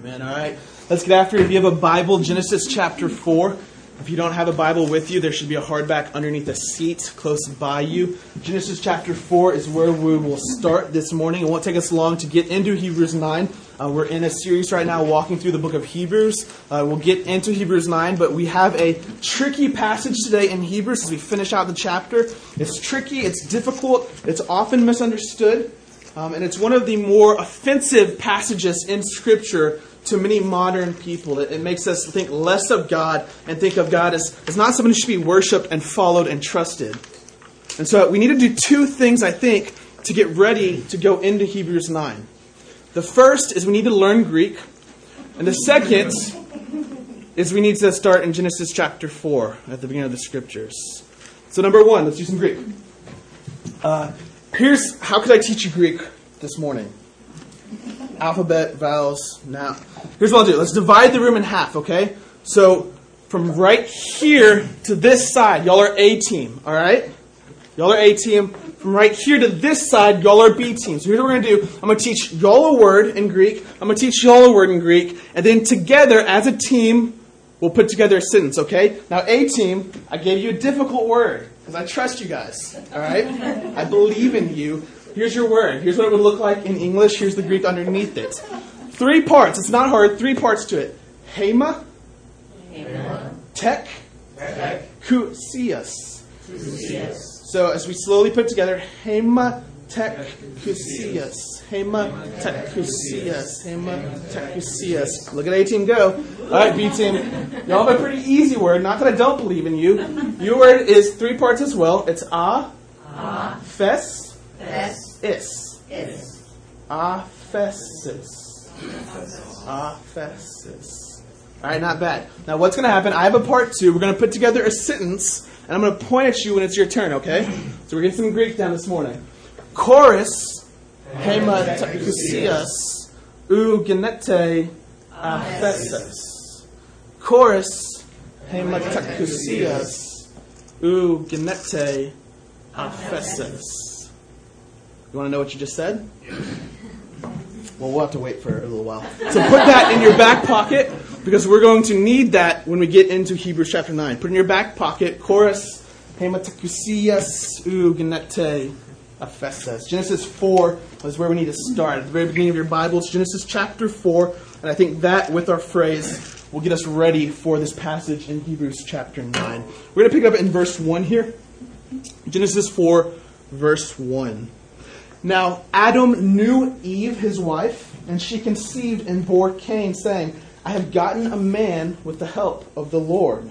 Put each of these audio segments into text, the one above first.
Amen. All right. Let's get after it. If you have a Bible, Genesis chapter 4. If you don't have a Bible with you, there should be a hardback underneath the seat close by you. Genesis chapter 4 is where we will start this morning. It won't take us long to get into Hebrews 9. Uh, we're in a series right now walking through the book of Hebrews. Uh, we'll get into Hebrews 9, but we have a tricky passage today in Hebrews as we finish out the chapter. It's tricky, it's difficult, it's often misunderstood, um, and it's one of the more offensive passages in Scripture to many modern people. It, it, makes us think less of God and think of God as, as not someone who should be worshiped and followed and trusted. And so we need to do two things, I think, to get ready to go into Hebrews 9. The first is we need to learn Greek, and the second is we need to start in Genesis chapter 4 at the beginning of the scriptures. So, number one, let's do some Greek. Uh, here's how could I teach you Greek this morning? Alphabet, vowels. Now, here's what I'll do. Let's divide the room in half, okay? So, from right here to this side, y'all are A team, all right? Y'all are A team. From right here to this side, y'all are B team. So here's what we're going to do. I'm going to teach y'all a word in Greek. I'm going to teach y'all a word in Greek. And then together, as a team, we'll put together a sentence, okay? Now, A team, I gave you a difficult word because I trust you guys, all right? I believe in you. Here's your word. Here's what it would look like in English. Here's the Greek underneath it. Three parts. It's not hard. Three parts to it. Hema. Hema. Tech. Tech. Kusias. So as we slowly put together, Hema Tech Kusias. Hema Tech Kusias. Hema Tech Kusias. Look at A team go. All right, B team. Y'all have a pretty easy word. Not that I don't believe in you. Your word is three parts as well. It's a, a. fes, fes is. Is. Aphesis. Aphesis. All right, not bad. Now, what's going to happen? I have a part two. We're going to put together a sentence, and I'm going to point at you when it's your turn, okay? So we're getting some Greek down this morning. Chorus, hematakousias, u genete aphesis. Chorus, hematakousias, u genete aphesis. You want to know what you just said? Well, we'll have to wait for a little while. So put that in your back pocket because we're going to need that when we get into Hebrews chapter 9. Put in your back pocket, chorus, hematakusias ugnete aphesis. Genesis 4 is where we need to start. At the very beginning of your Bibles, Genesis chapter 4. And I think that, with our phrase, will get us ready for this passage in Hebrews chapter 9. We're going to pick up in verse 1 here. Genesis 4, verse 1. Now Adam knew Eve, his wife, and she conceived and bore Cain, saying, I have gotten a man with the help of the Lord.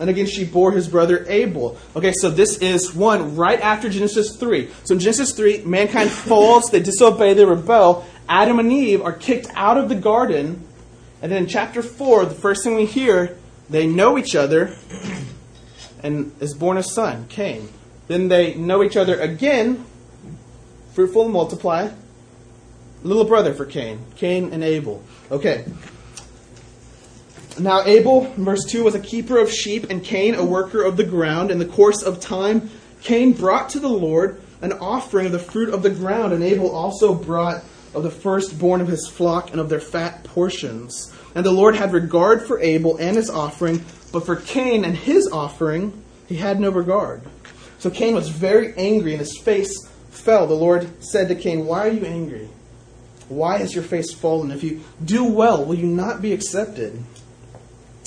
And again, she bore his brother Abel. Okay, so this is one right after Genesis 3. So in Genesis 3, mankind falls, they disobey, they rebel. Adam and Eve are kicked out of the garden. And then in chapter 4, the first thing we hear, they know each other, and is born a son, Cain. Then they know each other again fruitful and multiply. Little brother for Cain, Cain and Abel. Okay. Now, Abel, verse 2, was a keeper of sheep, and Cain a worker of the ground. In the course of time, Cain brought to the Lord an offering of the fruit of the ground, and Abel also brought of the firstborn of his flock and of their fat portions. And the Lord had regard for Abel and his offering, but for Cain and his offering he had no regard. So Cain was very angry, and his face fell, the Lord said to Cain, Why are you angry? Why has your face fallen? If you do well, will you not be accepted?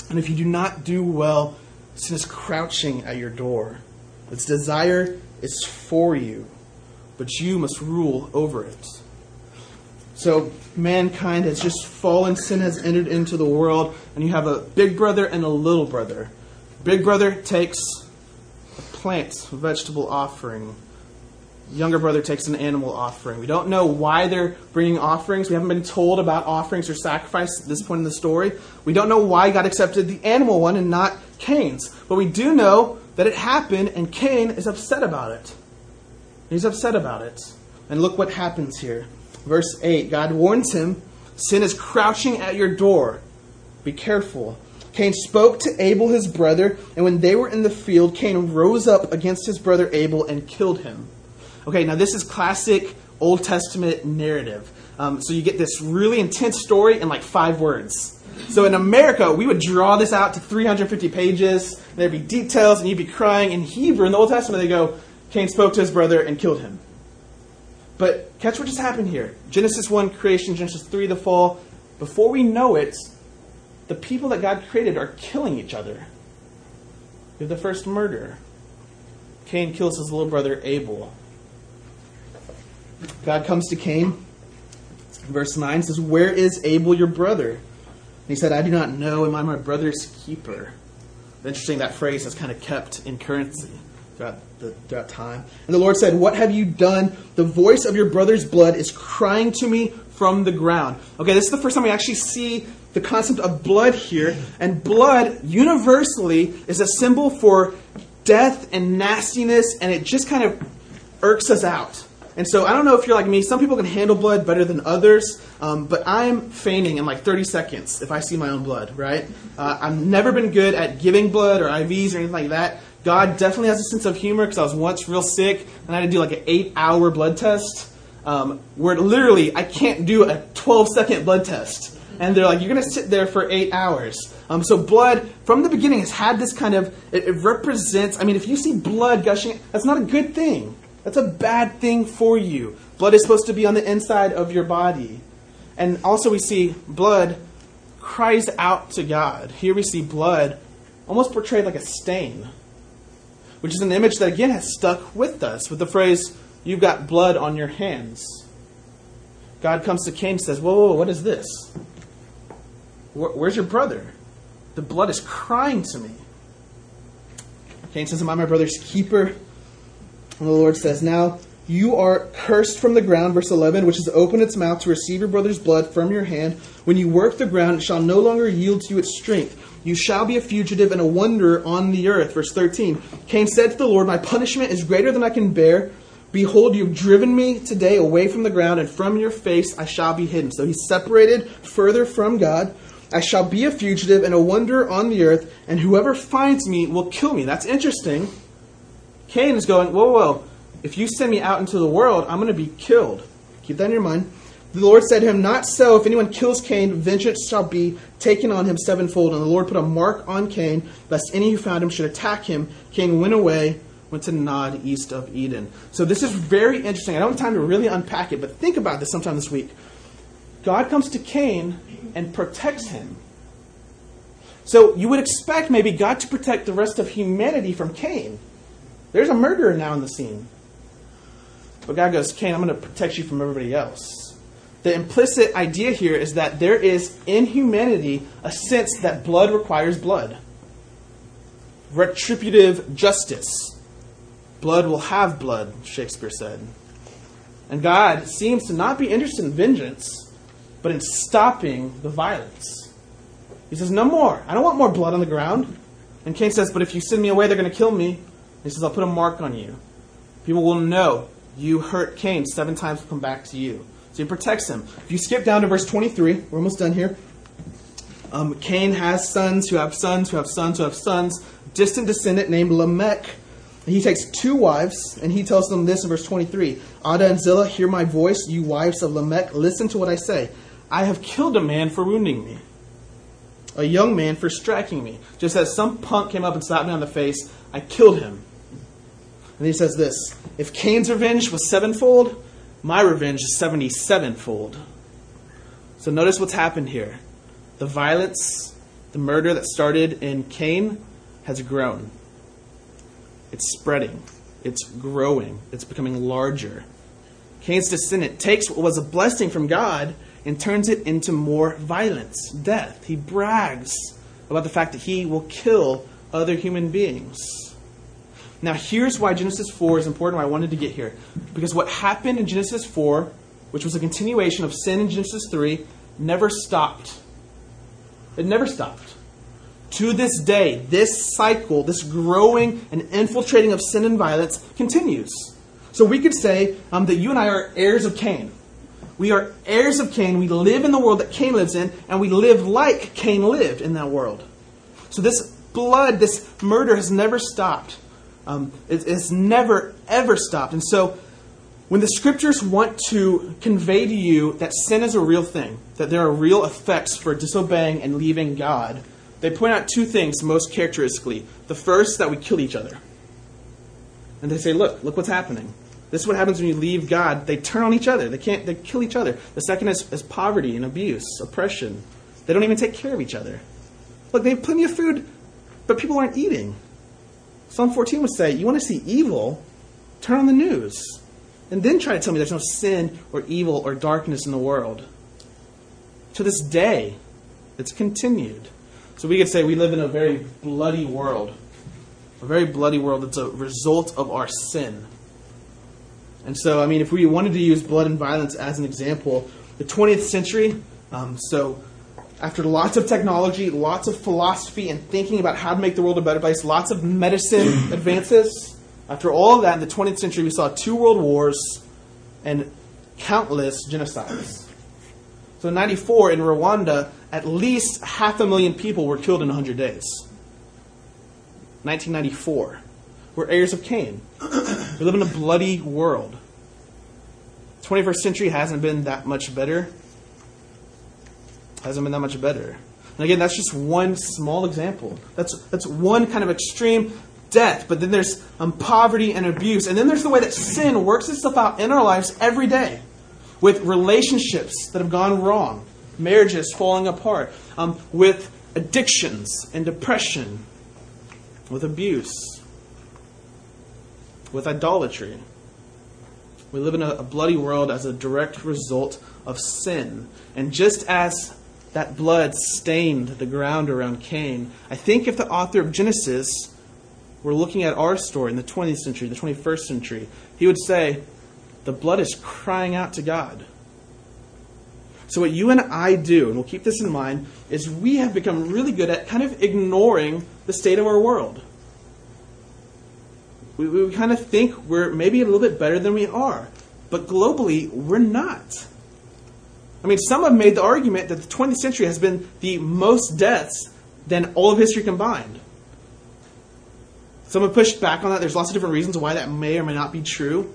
And if you do not do well, sin is crouching at your door. Its desire is for you, but you must rule over it. So mankind has just fallen, sin has entered into the world, and you have a big brother and a little brother. Big brother takes a plant, a vegetable offering younger brother takes an animal offering. We don't know why they're bringing offerings. We haven't been told about offerings or sacrifice at this point in the story. We don't know why God accepted the animal one and not Cain's. But we do know that it happened, and Cain is upset about it. He's upset about it. And look what happens here. Verse 8 God warns him Sin is crouching at your door. Be careful. Cain spoke to Abel his brother, and when they were in the field, Cain rose up against his brother Abel and killed him. Okay, now this is classic Old Testament narrative. Um, so you get this really intense story in like five words. So in America, we would draw this out to 350 pages. There'd be details, and you'd be crying. In Hebrew, in the Old Testament, they go, Cain spoke to his brother and killed him. But catch what just happened here Genesis 1, creation, Genesis 3, the fall. Before we know it, the people that God created are killing each other. You have the first murder. Cain kills his little brother Abel. God comes to Cain. Verse 9 says, Where is Abel your brother? And he said, I do not know. Am I my brother's keeper? Interesting, that phrase has kind of kept in currency throughout, the, throughout time. And the Lord said, What have you done? The voice of your brother's blood is crying to me from the ground. Okay, this is the first time we actually see the concept of blood here. And blood, universally, is a symbol for death and nastiness, and it just kind of irks us out. And so I don't know if you're like me. Some people can handle blood better than others, um, but I'm fainting in like 30 seconds if I see my own blood, right? Uh, I've never been good at giving blood or IVs or anything like that. God definitely has a sense of humor because I was once real sick and I had to do like an eight hour blood test um, where literally I can't do a 12 second blood test. And they're like, you're going to sit there for eight hours. Um, so blood, from the beginning, has had this kind of, it, it represents, I mean, if you see blood gushing, that's not a good thing. That's a bad thing for you. Blood is supposed to be on the inside of your body. And also, we see blood cries out to God. Here we see blood almost portrayed like a stain, which is an image that, again, has stuck with us with the phrase, You've got blood on your hands. God comes to Cain and says, Whoa, whoa, whoa what is this? Where's your brother? The blood is crying to me. Cain says, Am I my brother's keeper? And the Lord says, Now you are cursed from the ground, verse 11, which has opened its mouth to receive your brother's blood from your hand. When you work the ground, it shall no longer yield to you its strength. You shall be a fugitive and a wanderer on the earth. Verse 13. Cain said to the Lord, My punishment is greater than I can bear. Behold, you've driven me today away from the ground, and from your face I shall be hidden. So he's separated further from God. I shall be a fugitive and a wanderer on the earth, and whoever finds me will kill me. That's interesting Cain is going, whoa, whoa, if you send me out into the world, I'm going to be killed. Keep that in your mind. The Lord said to him, Not so. If anyone kills Cain, vengeance shall be taken on him sevenfold. And the Lord put a mark on Cain, lest any who found him should attack him. Cain went away, went to Nod, east of Eden. So this is very interesting. I don't have time to really unpack it, but think about this sometime this week. God comes to Cain and protects him. So you would expect maybe God to protect the rest of humanity from Cain. There's a murderer now in the scene. But God goes, Cain, I'm going to protect you from everybody else. The implicit idea here is that there is in humanity a sense that blood requires blood. Retributive justice. Blood will have blood, Shakespeare said. And God seems to not be interested in vengeance, but in stopping the violence. He says, No more. I don't want more blood on the ground. And Cain says, But if you send me away, they're going to kill me. He says, I'll put a mark on you. People will know you hurt Cain. Seven times will come back to you. So he protects him. If you skip down to verse 23, we're almost done here. Um, Cain has sons who have sons who have sons who have sons. Distant descendant named Lamech. He takes two wives, and he tells them this in verse 23 Adah and Zillah, hear my voice, you wives of Lamech. Listen to what I say. I have killed a man for wounding me, a young man for striking me. Just as some punk came up and slapped me on the face, I killed him. And he says this If Cain's revenge was sevenfold, my revenge is 77fold. So notice what's happened here. The violence, the murder that started in Cain has grown. It's spreading, it's growing, it's becoming larger. Cain's descendant takes what was a blessing from God and turns it into more violence, death. He brags about the fact that he will kill other human beings. Now, here's why Genesis 4 is important, why I wanted to get here. Because what happened in Genesis 4, which was a continuation of sin in Genesis 3, never stopped. It never stopped. To this day, this cycle, this growing and infiltrating of sin and violence continues. So we could say um, that you and I are heirs of Cain. We are heirs of Cain. We live in the world that Cain lives in, and we live like Cain lived in that world. So this blood, this murder has never stopped. Um, it, it's never, ever stopped. And so when the scriptures want to convey to you that sin is a real thing, that there are real effects for disobeying and leaving God, they point out two things most characteristically. The first, that we kill each other. And they say, look, look what's happening. This is what happens when you leave God. They turn on each other. They can't they kill each other. The second is, is poverty and abuse, oppression. They don't even take care of each other. Look, they have plenty of food, but people aren't eating. Psalm 14 would say, You want to see evil? Turn on the news and then try to tell me there's no sin or evil or darkness in the world. To this day, it's continued. So we could say we live in a very bloody world. A very bloody world that's a result of our sin. And so, I mean, if we wanted to use blood and violence as an example, the 20th century, um, so after lots of technology, lots of philosophy, and thinking about how to make the world a better place, lots of medicine advances, after all of that, in the 20th century, we saw two world wars and countless genocides. So in 94, in Rwanda, at least half a million people were killed in 100 days. 1994. We're heirs of Cain. We live in a bloody world. 21st century hasn't been that much better. Hasn't been that much better. And again, that's just one small example. That's, that's one kind of extreme death, but then there's um, poverty and abuse. And then there's the way that sin works itself out in our lives every day with relationships that have gone wrong, marriages falling apart, um, with addictions and depression, with abuse, with idolatry. We live in a, a bloody world as a direct result of sin. And just as that blood stained the ground around Cain, I think if the author of Genesis we're looking at our story in the 20th century, the 21st century, he would say, the blood is crying out to God. So, what you and I do, and we'll keep this in mind, is we have become really good at kind of ignoring the state of our world. We, we kind of think we're maybe a little bit better than we are, but globally, we're not. I mean, some have made the argument that the 20th century has been the most deaths than all of history combined. Some have pushed back on that. There's lots of different reasons why that may or may not be true.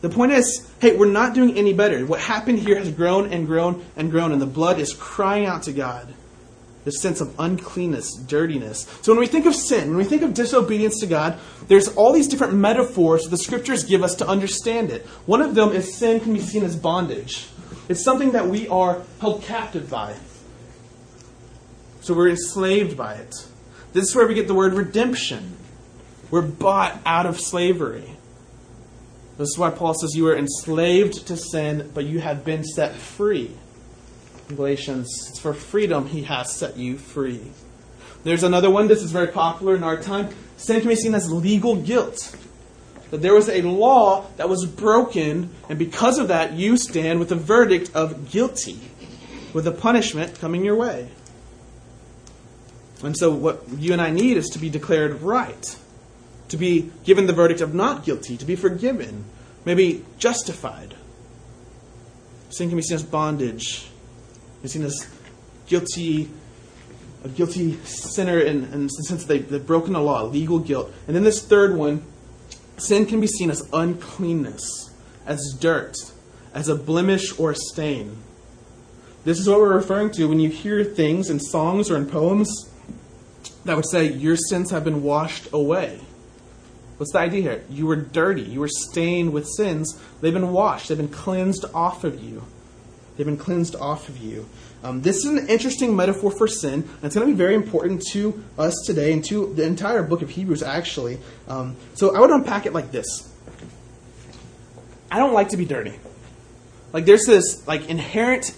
The point is, hey, we're not doing any better. What happened here has grown and grown and grown, and the blood is crying out to God. This sense of uncleanness, dirtiness. So when we think of sin, when we think of disobedience to God, there's all these different metaphors the scriptures give us to understand it. One of them is sin can be seen as bondage. It's something that we are held captive by. So we're enslaved by it. This is where we get the word redemption. We're bought out of slavery. This is why Paul says you were enslaved to sin, but you have been set free. In Galatians, it's for freedom he has set you free. There's another one, this is very popular in our time. Sin can be seen as legal guilt. That there was a law that was broken, and because of that, you stand with a verdict of guilty, with a punishment coming your way. And so, what you and I need is to be declared right to be given the verdict of not guilty, to be forgiven, maybe justified. Sin can be seen as bondage, be seen as guilty, a guilty sinner in, in the sense they, they've broken the law, legal guilt. And then this third one, sin can be seen as uncleanness, as dirt, as a blemish or a stain. This is what we're referring to when you hear things in songs or in poems that would say, Your sins have been washed away. What's the idea here? You were dirty. You were stained with sins. They've been washed. They've been cleansed off of you. They've been cleansed off of you. Um, this is an interesting metaphor for sin, and it's going to be very important to us today and to the entire book of Hebrews, actually. Um, so I would unpack it like this I don't like to be dirty. Like, there's this like inherent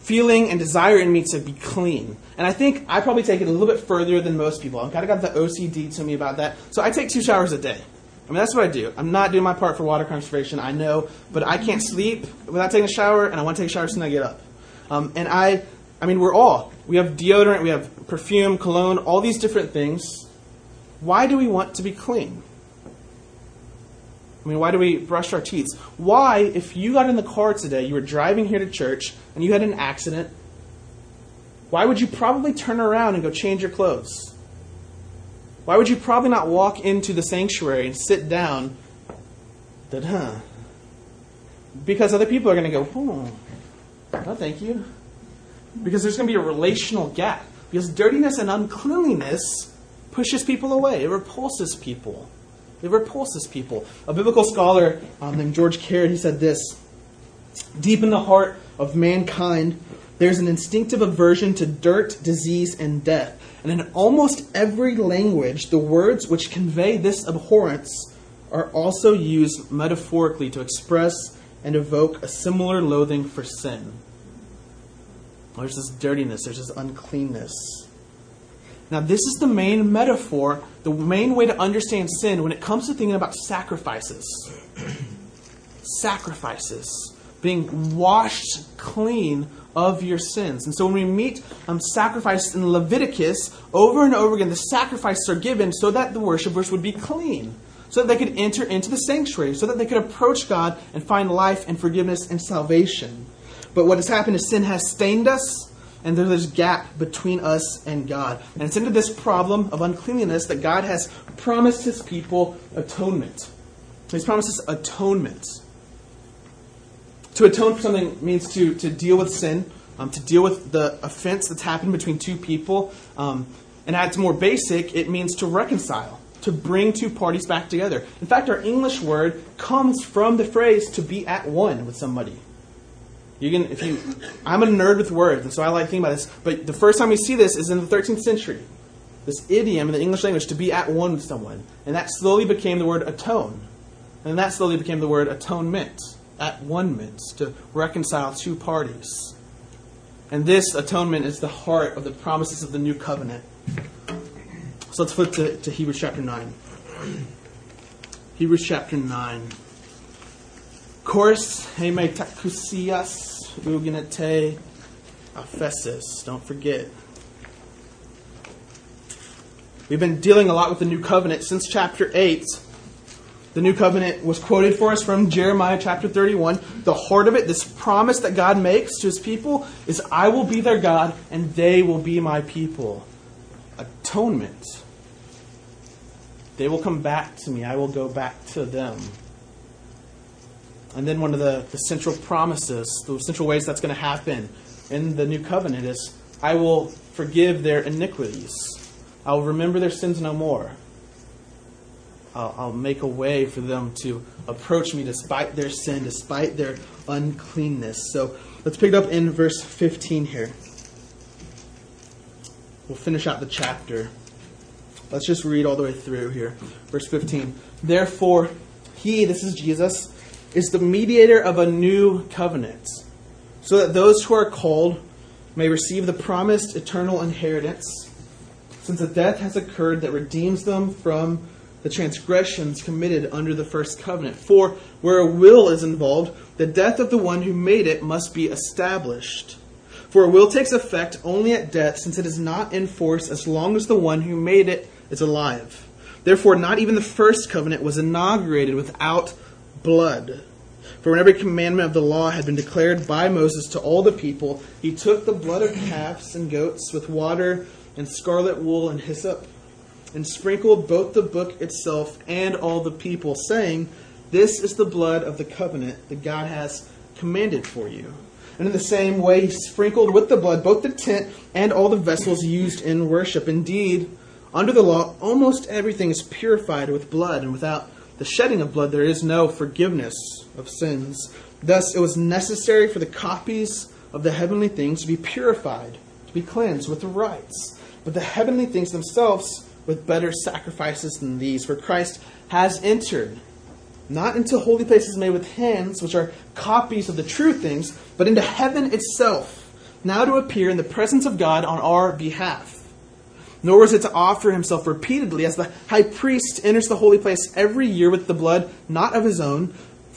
feeling and desire in me to be clean. And I think I probably take it a little bit further than most people. I've kind of got the OCD to me about that. So I take two showers a day. I mean, that's what I do. I'm not doing my part for water conservation, I know, but I can't sleep without taking a shower, and I want to take a shower soon as I get up. Um, and I, I mean, we're all. We have deodorant, we have perfume, cologne, all these different things. Why do we want to be clean? I mean, why do we brush our teeth? Why, if you got in the car today, you were driving here to church, and you had an accident, why would you probably turn around and go change your clothes? Why would you probably not walk into the sanctuary and sit down huh? Because other people are going to go, oh, no, thank you. Because there's going to be a relational gap. Because dirtiness and uncleanliness pushes people away, it repulses people. It repulses people. A biblical scholar um, named George Caird, he said this Deep in the heart of mankind, there's an instinctive aversion to dirt, disease, and death. And in almost every language, the words which convey this abhorrence are also used metaphorically to express and evoke a similar loathing for sin. There's this dirtiness, there's this uncleanness. Now, this is the main metaphor, the main way to understand sin when it comes to thinking about sacrifices. sacrifices. Being washed clean of your sins. And so when we meet um, sacrifice in Leviticus, over and over again, the sacrifices are given so that the worshipers would be clean, so that they could enter into the sanctuary, so that they could approach God and find life and forgiveness and salvation. But what has happened is sin has stained us, and there's this gap between us and God. And it's into this problem of uncleanliness that God has promised his people atonement. He's promised us atonement. To atone for something means to, to deal with sin, um, to deal with the offense that's happened between two people. Um, and at its more basic, it means to reconcile, to bring two parties back together. In fact, our English word comes from the phrase to be at one with somebody. You can, if you, I'm a nerd with words, and so I like thinking about this. But the first time we see this is in the 13th century. This idiom in the English language to be at one with someone, and that slowly became the word atone, and that slowly became the word atonement, at one meant to reconcile two parties. And this atonement is the heart of the promises of the new covenant. So let's flip to, to Hebrews chapter 9. Hebrews chapter 9. Chorus, hemetakusias Uginate Aphesis. Don't forget. We've been dealing a lot with the New Covenant since chapter 8. The New Covenant was quoted for us from Jeremiah chapter 31. The heart of it, this promise that God makes to his people, is I will be their God and they will be my people. Atonement. They will come back to me. I will go back to them. And then one of the, the central promises, the central ways that's going to happen in the new covenant is I will forgive their iniquities. I will remember their sins no more. I'll, I'll, make a way for them to approach me despite their sin, despite their uncleanness. So let's pick it up in verse 15 here. We'll finish out the chapter. Let's just read all the way through here. Verse 15. Therefore, he, this is Jesus, is the mediator of a new covenant, so that those who are called may receive the promised eternal inheritance, since a death has occurred that redeems them from the transgressions committed under the first covenant. For where a will is involved, the death of the one who made it must be established. For a will takes effect only at death, since it is not in force as long as the one who made it is alive. Therefore, not even the first covenant was inaugurated without blood. For when every commandment of the law had been declared by Moses to all the people, he took the blood of calves and goats with water and scarlet wool and hyssop, and sprinkled both the book itself and all the people, saying, This is the blood of the covenant that God has commanded for you. And in the same way, he sprinkled with the blood both the tent and all the vessels used in worship. Indeed, under the law, almost everything is purified with blood, and without the shedding of blood, there is no forgiveness of sins. Thus, it was necessary for the copies of the heavenly things to be purified, to be cleansed with the rites. But the heavenly things themselves with better sacrifices than these. For Christ has entered, not into holy places made with hands, which are copies of the true things, but into heaven itself, now to appear in the presence of God on our behalf nor was it to offer himself repeatedly as the high priest enters the holy place every year with the blood not of his own,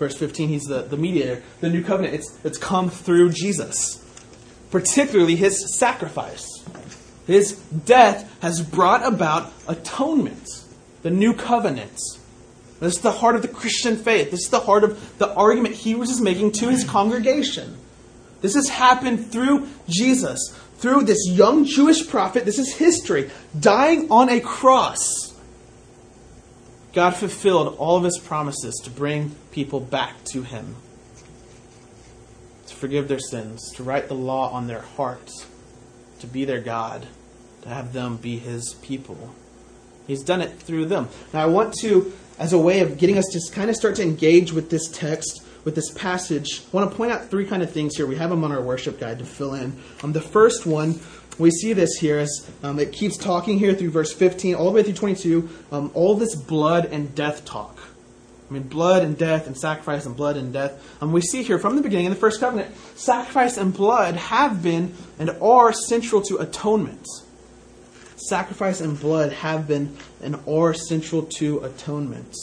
Verse 15, he's the, the mediator. The new covenant, it's, it's come through Jesus, particularly his sacrifice. His death has brought about atonement, the new covenant. This is the heart of the Christian faith. This is the heart of the argument Hebrews is making to his congregation. This has happened through Jesus, through this young Jewish prophet. This is history. Dying on a cross, God fulfilled all of his promises to bring people back to him, to forgive their sins, to write the law on their hearts, to be their God, to have them be his people. He's done it through them. Now, I want to, as a way of getting us to kind of start to engage with this text, with this passage, I want to point out three kind of things here. We have them on our worship guide to fill in. Um, the first one, we see this here as um, it keeps talking here through verse 15 all the way through 22, um, all this blood and death talk. I mean, blood and death and sacrifice and blood and death. Um, we see here from the beginning in the first covenant, sacrifice and blood have been and are central to atonement. Sacrifice and blood have been and are central to atonement.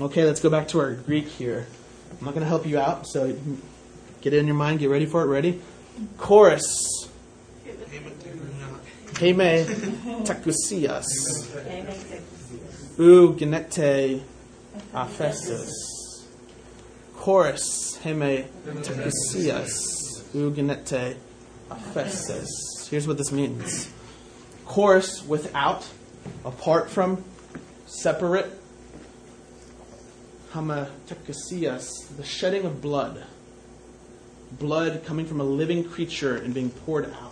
Okay, let's go back to our Greek here. I'm not going to help you out, so get it in your mind, get ready for it. Ready? Chorus. Heme takusias. U genete aphesis. Chorus. Heme takusias. U genete aphesis. Here's what this means. Chorus without, apart from, separate. Hamatekasias, the shedding of blood. Blood coming from a living creature and being poured out.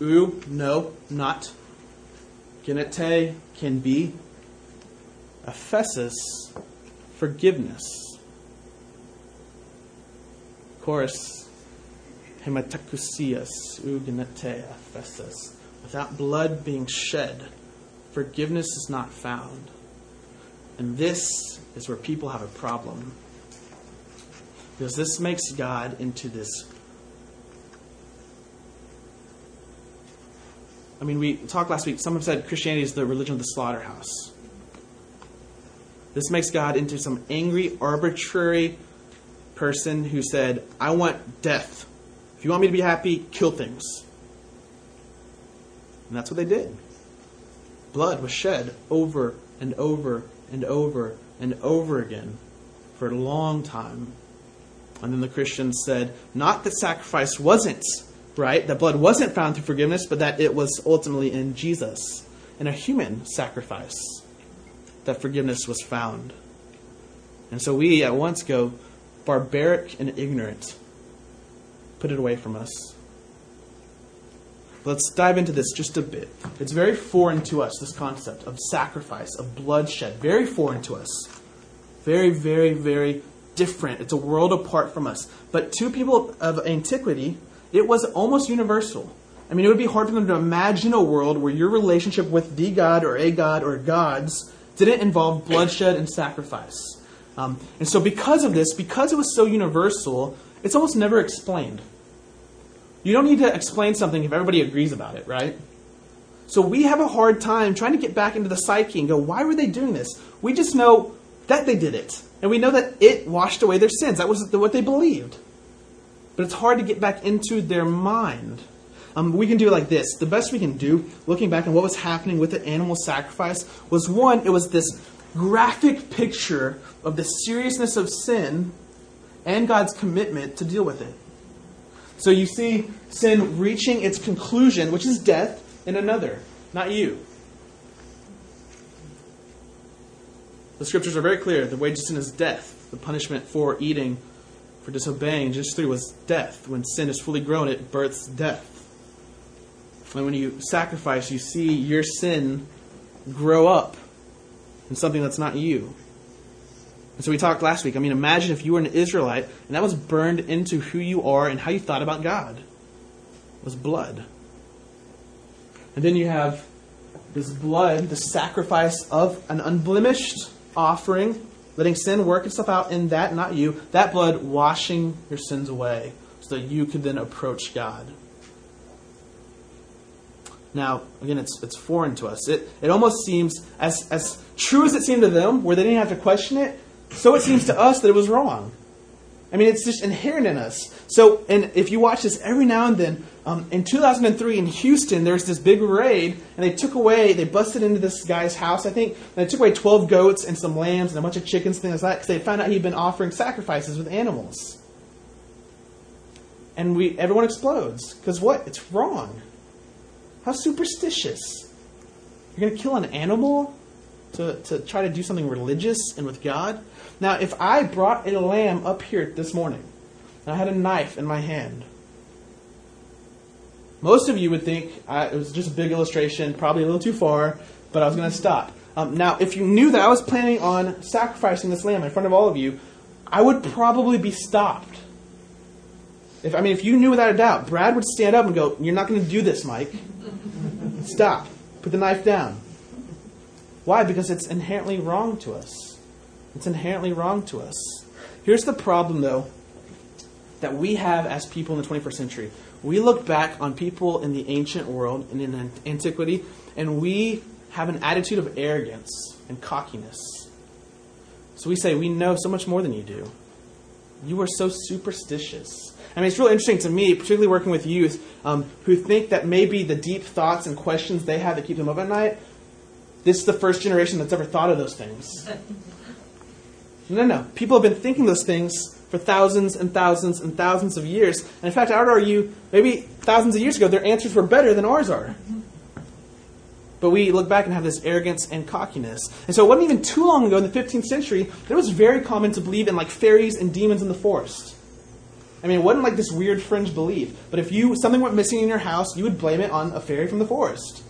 U, no, not. Genete can be. Aphesis, forgiveness. Chorus, hematakusias, u genete aphesis. Without blood being shed, forgiveness is not found. And this is where people have a problem. Because this makes God into this. I mean, we talked last week, someone said Christianity is the religion of the slaughterhouse. This makes God into some angry, arbitrary person who said, I want death. If you want me to be happy, kill things. And that's what they did. Blood was shed over and over and over and over again for a long time. And then the Christians said, not that sacrifice wasn't right, that blood wasn't found through forgiveness, but that it was ultimately in Jesus, in a human sacrifice, that forgiveness was found. And so we at once go barbaric and ignorant. Put it away from us. Let's dive into this just a bit. It's very foreign to us, this concept of sacrifice, of bloodshed. Very foreign to us. Very, very, very different. It's a world apart from us. But to people of antiquity, it was almost universal. I mean, it would be hard for them to imagine a world where your relationship with the God or a God or gods didn't involve bloodshed and sacrifice. Um, and so, because of this, because it was so universal, it's almost never explained. You don't need to explain something if everybody agrees about it, right? So we have a hard time trying to get back into the psyche and go, why were they doing this? We just know that they did it. And we know that it washed away their sins. That was what they believed. But it's hard to get back into their mind. Um, we can do it like this. The best we can do, looking back on what was happening with the animal sacrifice, was one, it was this graphic picture of the seriousness of sin and God's commitment to deal with it. So you see sin reaching its conclusion, which is death, in another, not you. The scriptures are very clear. The wages of sin is death. The punishment for eating, for disobeying, Genesis 3 was death. When sin is fully grown, it births death. And when you sacrifice, you see your sin grow up in something that's not you. And so we talked last week. I mean, imagine if you were an Israelite and that was burned into who you are and how you thought about God. It was blood. And then you have this blood, the sacrifice of an unblemished offering, letting sin work itself out in that, not you. That blood washing your sins away so that you could then approach God. Now, again, it's, it's foreign to us. It, it almost seems, as, as true as it seemed to them, where they didn't have to question it, so it seems to us that it was wrong. I mean, it's just inherent in us. So, and if you watch this every now and then, um, in 2003 in Houston, there was this big raid, and they took away, they busted into this guy's house, I think, and they took away 12 goats and some lambs and a bunch of chickens, things like that, because they found out he'd been offering sacrifices with animals. And we, everyone explodes. Because what? It's wrong. How superstitious. You're going to kill an animal to, to try to do something religious and with God? Now, if I brought a lamb up here this morning, and I had a knife in my hand, most of you would think I, it was just a big illustration, probably a little too far, but I was going to stop. Um, now, if you knew that I was planning on sacrificing this lamb in front of all of you, I would probably be stopped. If I mean, if you knew without a doubt, Brad would stand up and go, "You're not going to do this, Mike. Stop. Put the knife down." Why? Because it's inherently wrong to us. It's inherently wrong to us. Here's the problem, though, that we have as people in the 21st century. We look back on people in the ancient world and in antiquity, and we have an attitude of arrogance and cockiness. So we say, We know so much more than you do. You are so superstitious. I mean, it's really interesting to me, particularly working with youth um, who think that maybe the deep thoughts and questions they have that keep them up at night, this is the first generation that's ever thought of those things. No, no. People have been thinking those things for thousands and thousands and thousands of years. And in fact, I would argue maybe thousands of years ago, their answers were better than ours are. But we look back and have this arrogance and cockiness. And so it wasn't even too long ago in the 15th century that it was very common to believe in like fairies and demons in the forest. I mean, it wasn't like this weird fringe belief. But if you something went missing in your house, you would blame it on a fairy from the forest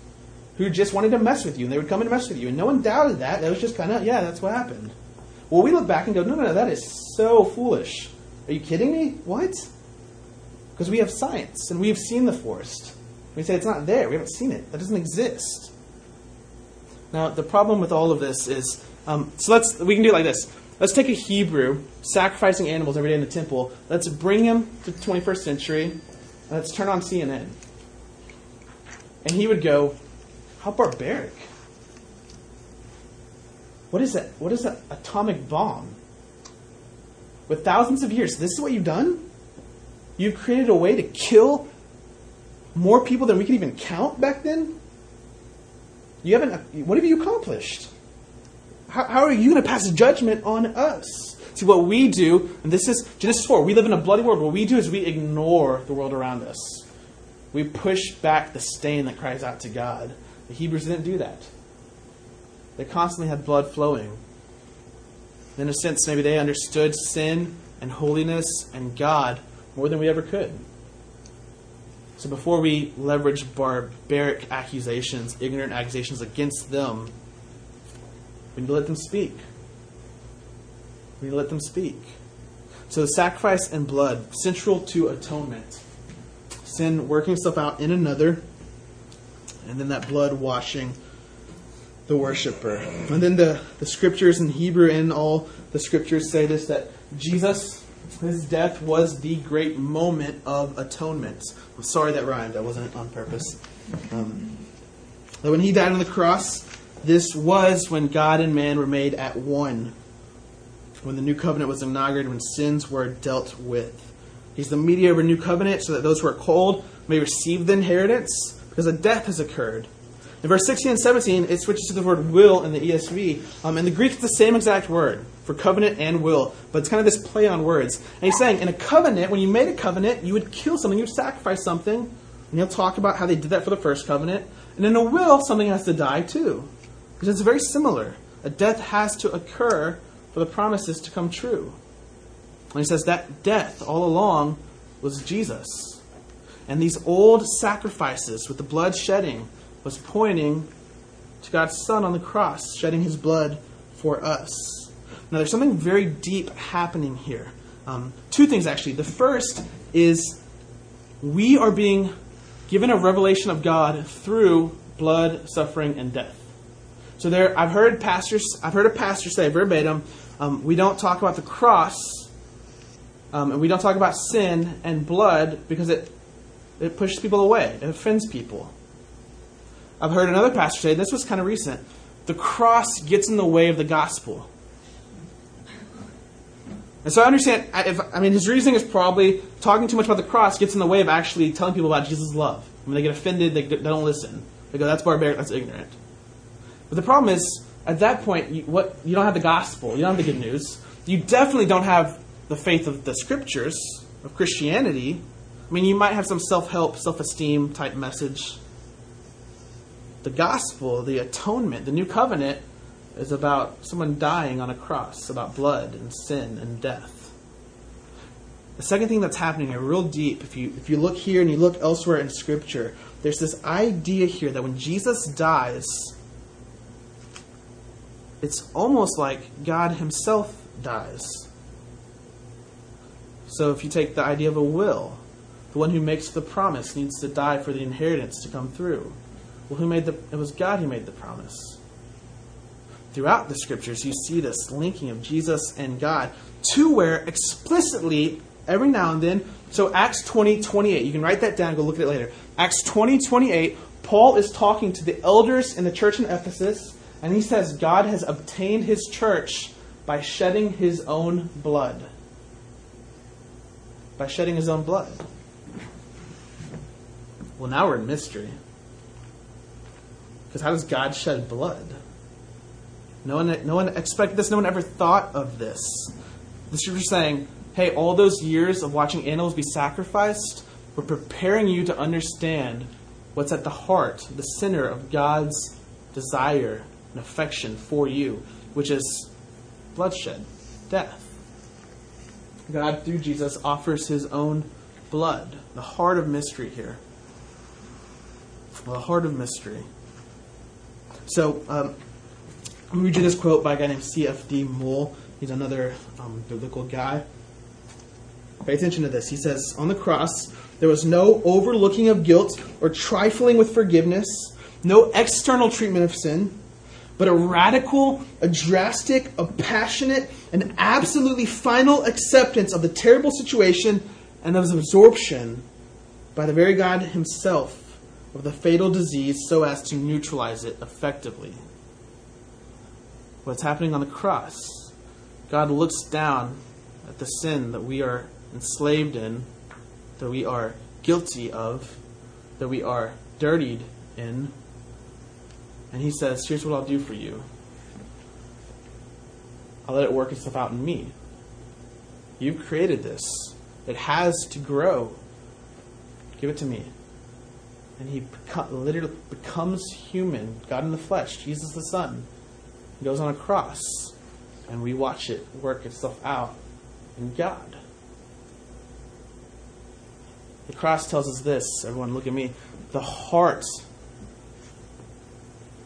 who just wanted to mess with you, and they would come and mess with you, and no one doubted that. That was just kind of yeah, that's what happened. Well, we look back and go, no, no, no, that is so foolish. Are you kidding me? What? Because we have science and we have seen the forest. We say it's not there. We haven't seen it. That doesn't exist. Now, the problem with all of this is, um, so let's we can do it like this. Let's take a Hebrew sacrificing animals every day in the temple. Let's bring him to the 21st century. Let's turn on CNN. And he would go, How barbaric. What is that? What is that atomic bomb? With thousands of years, this is what you've done? You've created a way to kill more people than we could even count back then? You haven't, what have you accomplished? How, how are you going to pass judgment on us? See, what we do, and this is Genesis 4, we live in a bloody world. What we do is we ignore the world around us. We push back the stain that cries out to God. The Hebrews didn't do that. They constantly had blood flowing. In a sense, maybe they understood sin and holiness and God more than we ever could. So before we leverage barbaric accusations, ignorant accusations against them, we need to let them speak. We need to let them speak. So the sacrifice and blood, central to atonement. Sin working itself out in another, and then that blood washing the worshiper. And then the, the scriptures in Hebrew and all the scriptures say this that Jesus, his death was the great moment of atonement. I'm sorry that rhymed, that wasn't on purpose. Um, when he died on the cross, this was when God and man were made at one. When the new covenant was inaugurated, when sins were dealt with. He's the mediator of a new covenant so that those who are called may receive the inheritance because a death has occurred. In verse 16 and 17, it switches to the word will in the ESV. Um, in the Greek, it's the same exact word for covenant and will, but it's kind of this play on words. And he's saying, in a covenant, when you made a covenant, you would kill something, you would sacrifice something. And he'll talk about how they did that for the first covenant. And in a will, something has to die too. Because it's very similar. A death has to occur for the promises to come true. And he says that death all along was Jesus. And these old sacrifices with the blood shedding was pointing to God's Son on the cross, shedding his blood for us. Now, there's something very deep happening here. Um, two things, actually. The first is we are being given a revelation of God through blood, suffering, and death. So there, I've heard pastors, I've heard a pastor say verbatim, um, we don't talk about the cross, um, and we don't talk about sin and blood because it it pushes people away, it offends people. I've heard another pastor say, this was kind of recent, the cross gets in the way of the gospel. And so I understand, if, I mean, his reasoning is probably talking too much about the cross gets in the way of actually telling people about Jesus' love. When they get offended, they, they don't listen. They go, that's barbaric, that's ignorant. But the problem is, at that point, you, what, you don't have the gospel, you don't have the good news. You definitely don't have the faith of the scriptures, of Christianity. I mean, you might have some self help, self esteem type message. The gospel, the atonement, the new covenant is about someone dying on a cross, about blood and sin and death. The second thing that's happening here, real deep, if you, if you look here and you look elsewhere in Scripture, there's this idea here that when Jesus dies, it's almost like God Himself dies. So if you take the idea of a will, the one who makes the promise needs to die for the inheritance to come through. Well, who made the? It was God who made the promise. Throughout the scriptures, you see this linking of Jesus and God to where explicitly every now and then. So Acts 20, 28, you can write that down, go look at it later. Acts 20, 28, Paul is talking to the elders in the church in Ephesus, and he says God has obtained his church by shedding his own blood. By shedding his own blood. Well, now we're in mystery. Because how does God shed blood? No one, no one expected this. No one ever thought of this. The scripture saying, hey, all those years of watching animals be sacrificed were preparing you to understand what's at the heart, the center of God's desire and affection for you, which is bloodshed, death. God, through Jesus, offers his own blood, the heart of mystery here. The heart of mystery. So, um, read you this quote by a guy named C.F.D. Moule. He's another um, biblical guy. Pay attention to this. He says, On the cross, there was no overlooking of guilt or trifling with forgiveness, no external treatment of sin, but a radical, a drastic, a passionate, an absolutely final acceptance of the terrible situation and of its absorption by the very God Himself of the fatal disease so as to neutralize it effectively what's happening on the cross. God looks down at the sin that we are enslaved in, that we are guilty of, that we are dirtied in, and He says, Here's what I'll do for you. I'll let it work itself out in me. You've created this. It has to grow. Give it to me. And he literally becomes human, God in the flesh, Jesus the Son He goes on a cross, and we watch it work itself out in God. The cross tells us this. Everyone, look at me. The heart,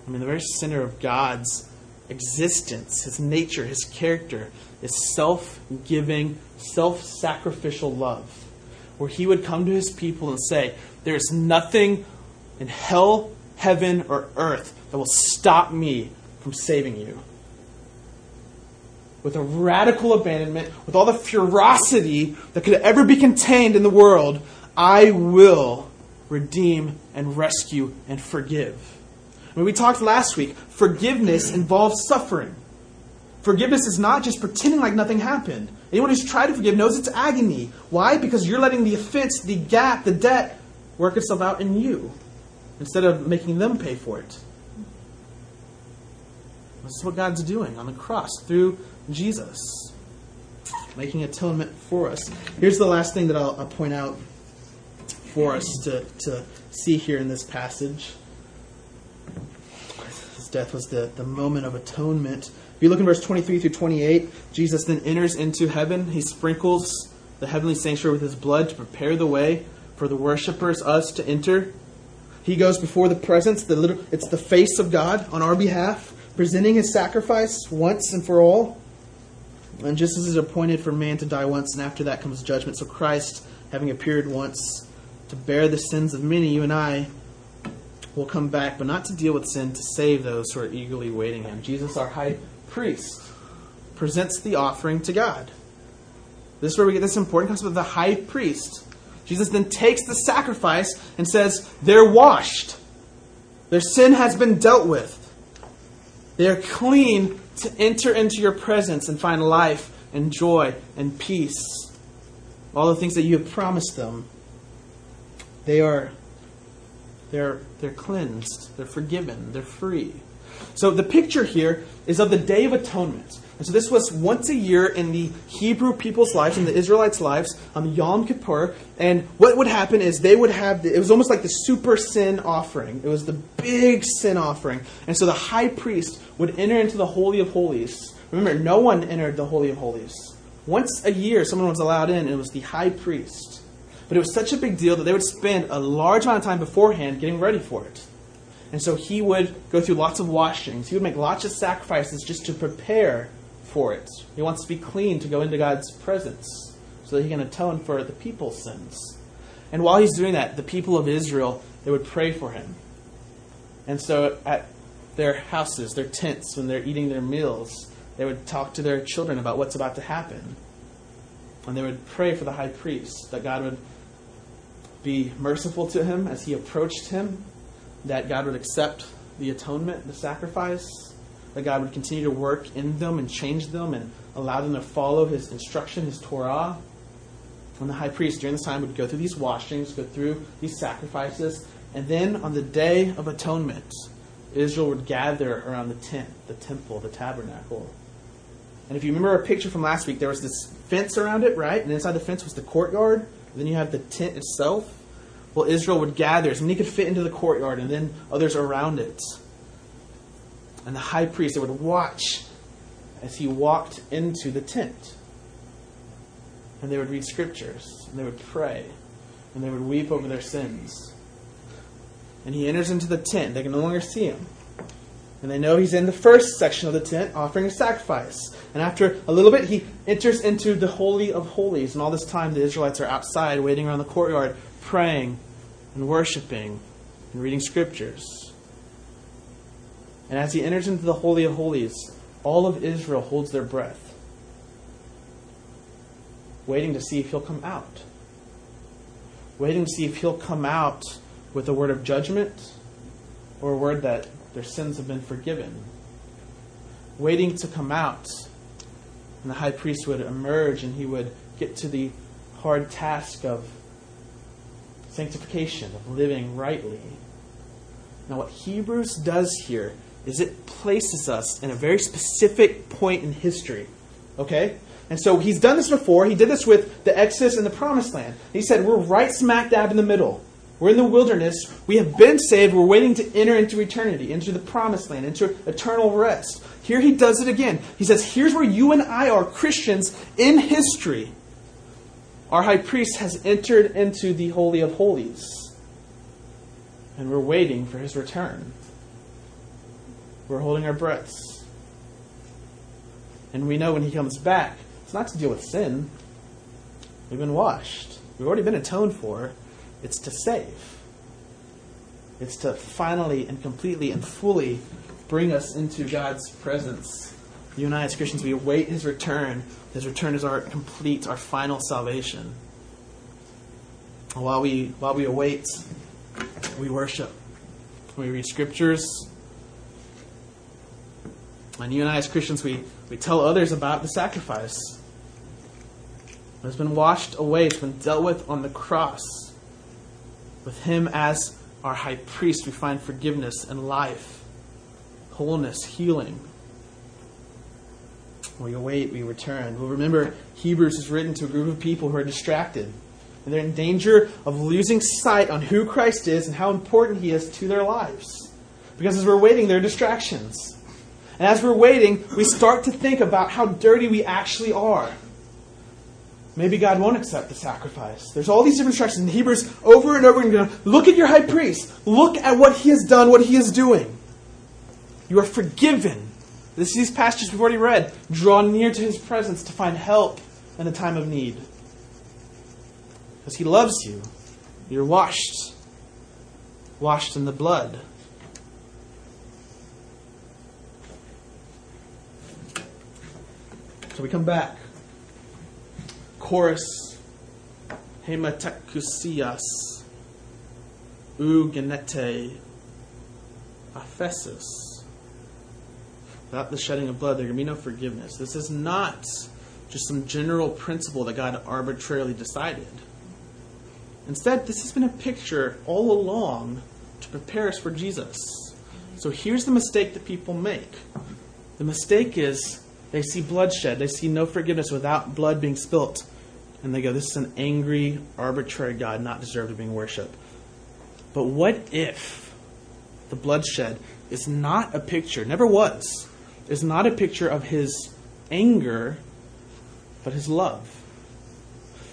I mean, the very center of God's existence, his nature, his character, is self giving, self sacrificial love. Where he would come to his people and say, There is nothing in hell, heaven, or earth that will stop me from saving you. With a radical abandonment, with all the ferocity that could ever be contained in the world, I will redeem and rescue and forgive. When we talked last week, forgiveness involves suffering. Forgiveness is not just pretending like nothing happened. Anyone who's tried to forgive knows it's agony. Why? Because you're letting the offense, the gap, the debt work itself out in you instead of making them pay for it. This is what God's doing on the cross through Jesus, making atonement for us. Here's the last thing that I'll, I'll point out for us to, to see here in this passage. His death was the, the moment of atonement. If you look in verse 23 through 28, Jesus then enters into heaven. He sprinkles the heavenly sanctuary with his blood to prepare the way for the worshippers, us, to enter. He goes before the presence, the little, it's the face of God on our behalf presenting his sacrifice once and for all. And just as it is appointed for man to die once, and after that comes judgment, so Christ, having appeared once to bear the sins of many, you and I will come back, but not to deal with sin, to save those who are eagerly waiting him. Jesus, our high priest, presents the offering to God. This is where we get this important concept of the high priest. Jesus then takes the sacrifice and says, They're washed. Their sin has been dealt with. They are clean to enter into your presence and find life and joy and peace, all the things that you have promised them, they are they're they're cleansed, they're forgiven, they're free. So the picture here is of the Day of Atonement. And so this was once a year in the Hebrew people's lives, in the Israelites' lives, on Yom Kippur. And what would happen is they would have, the, it was almost like the super sin offering. It was the big sin offering. And so the high priest would enter into the Holy of Holies. Remember, no one entered the Holy of Holies. Once a year, someone was allowed in, and it was the high priest. But it was such a big deal that they would spend a large amount of time beforehand getting ready for it. And so he would go through lots of washings. He would make lots of sacrifices just to prepare for it. He wants to be clean to go into God's presence so that he can atone for the people's sins. And while he's doing that, the people of Israel, they would pray for him. And so at their houses, their tents, when they're eating their meals, they would talk to their children about what's about to happen. And they would pray for the high priest that God would be merciful to him as he approached him, that God would accept the atonement, the sacrifice, that God would continue to work in them and change them and allow them to follow his instruction, his Torah. And the high priest during this time would go through these washings, go through these sacrifices, and then on the day of atonement, Israel would gather around the tent, the temple, the tabernacle. And if you remember a picture from last week, there was this fence around it, right? And inside the fence was the courtyard. Then you have the tent itself. Well, Israel would gather as many could fit into the courtyard, and then others around it. And the high priest they would watch as he walked into the tent. And they would read scriptures, and they would pray, and they would weep over their sins. And he enters into the tent. They can no longer see him. And they know he's in the first section of the tent offering a sacrifice. And after a little bit, he enters into the Holy of Holies. And all this time, the Israelites are outside waiting around the courtyard, praying and worshiping and reading scriptures. And as he enters into the Holy of Holies, all of Israel holds their breath, waiting to see if he'll come out. Waiting to see if he'll come out with a word of judgment or a word that their sins have been forgiven. Waiting to come out. And the high priest would emerge and he would get to the hard task of sanctification, of living rightly. Now, what Hebrews does here is it places us in a very specific point in history. Okay? And so he's done this before. He did this with the Exodus and the Promised Land. He said, We're right smack dab in the middle. We're in the wilderness. We have been saved. We're waiting to enter into eternity, into the Promised Land, into eternal rest. Here he does it again. He says, Here's where you and I are Christians in history. Our high priest has entered into the Holy of Holies. And we're waiting for his return. We're holding our breaths. And we know when He comes back, it's not to deal with sin. We've been washed, we've already been atoned for. It's to save, it's to finally and completely and fully bring us into God's presence. You and I, as Christians, we await His return. His return is our complete, our final salvation. While we, while we await, we worship. We read scriptures. And you and I, as Christians, we, we tell others about the sacrifice. It has been washed away, it's been dealt with on the cross. With Him as our high priest, we find forgiveness and life, wholeness, healing. We await, we return. Well, remember, Hebrews is written to a group of people who are distracted. And they're in danger of losing sight on who Christ is and how important He is to their lives. Because as we're waiting, there are distractions. And as we're waiting, we start to think about how dirty we actually are. Maybe God won't accept the sacrifice. There's all these different instructions in Hebrews over and over again. Look at your high priest. Look at what he has done, what he is doing. You are forgiven. This is these passages we've already read. Draw near to his presence to find help in a time of need. Because he loves you. You're washed. Washed in the blood. So we come back. Choris. Haimatekchysias. Ugenete. Aphesis. Without the shedding of blood, there can be no forgiveness. This is not just some general principle that God arbitrarily decided. Instead, this has been a picture all along to prepare us for Jesus. So here's the mistake that people make the mistake is they see bloodshed, they see no forgiveness without blood being spilt, and they go, This is an angry, arbitrary God not deserved of being worshipped. But what if the bloodshed is not a picture, never was, is not a picture of his anger, but his love?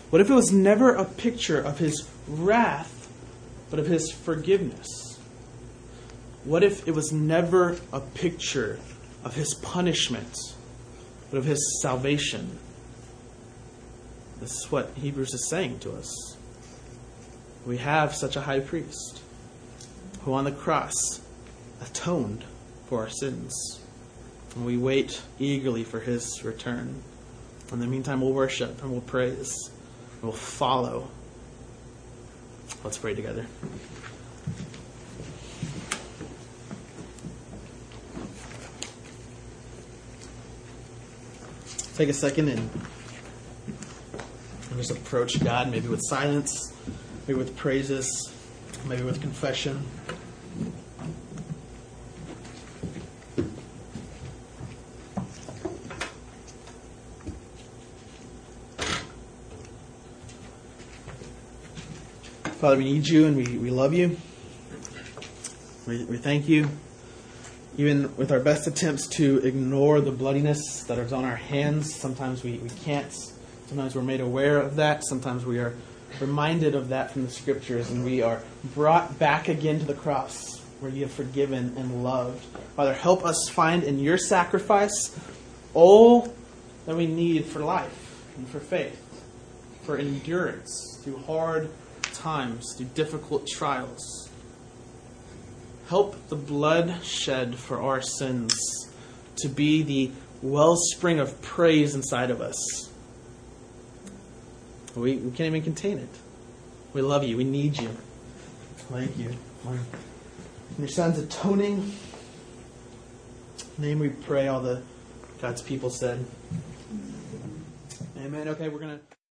What if it was never a picture of his wrath, but of his forgiveness? What if it was never a picture of his punishment, but of his salvation? This is what Hebrews is saying to us. We have such a high priest who on the cross atoned for our sins. And we wait eagerly for his return. In the meantime, we'll worship and we'll praise and we'll follow. Let's pray together. Take a second and just approach God, maybe with silence, maybe with praises, maybe with confession. Father, we need you and we, we love you. We, we thank you. Even with our best attempts to ignore the bloodiness that is on our hands, sometimes we, we can't. Sometimes we're made aware of that. Sometimes we are reminded of that from the scriptures and we are brought back again to the cross where you have forgiven and loved. Father, help us find in your sacrifice all that we need for life and for faith, for endurance through hard times, through difficult trials. Help the blood shed for our sins to be the wellspring of praise inside of us. We, we can't even contain it. We love you. We need you. Thank you. In your son's atoning name we pray all the God's people said. Amen. Okay, we're going to.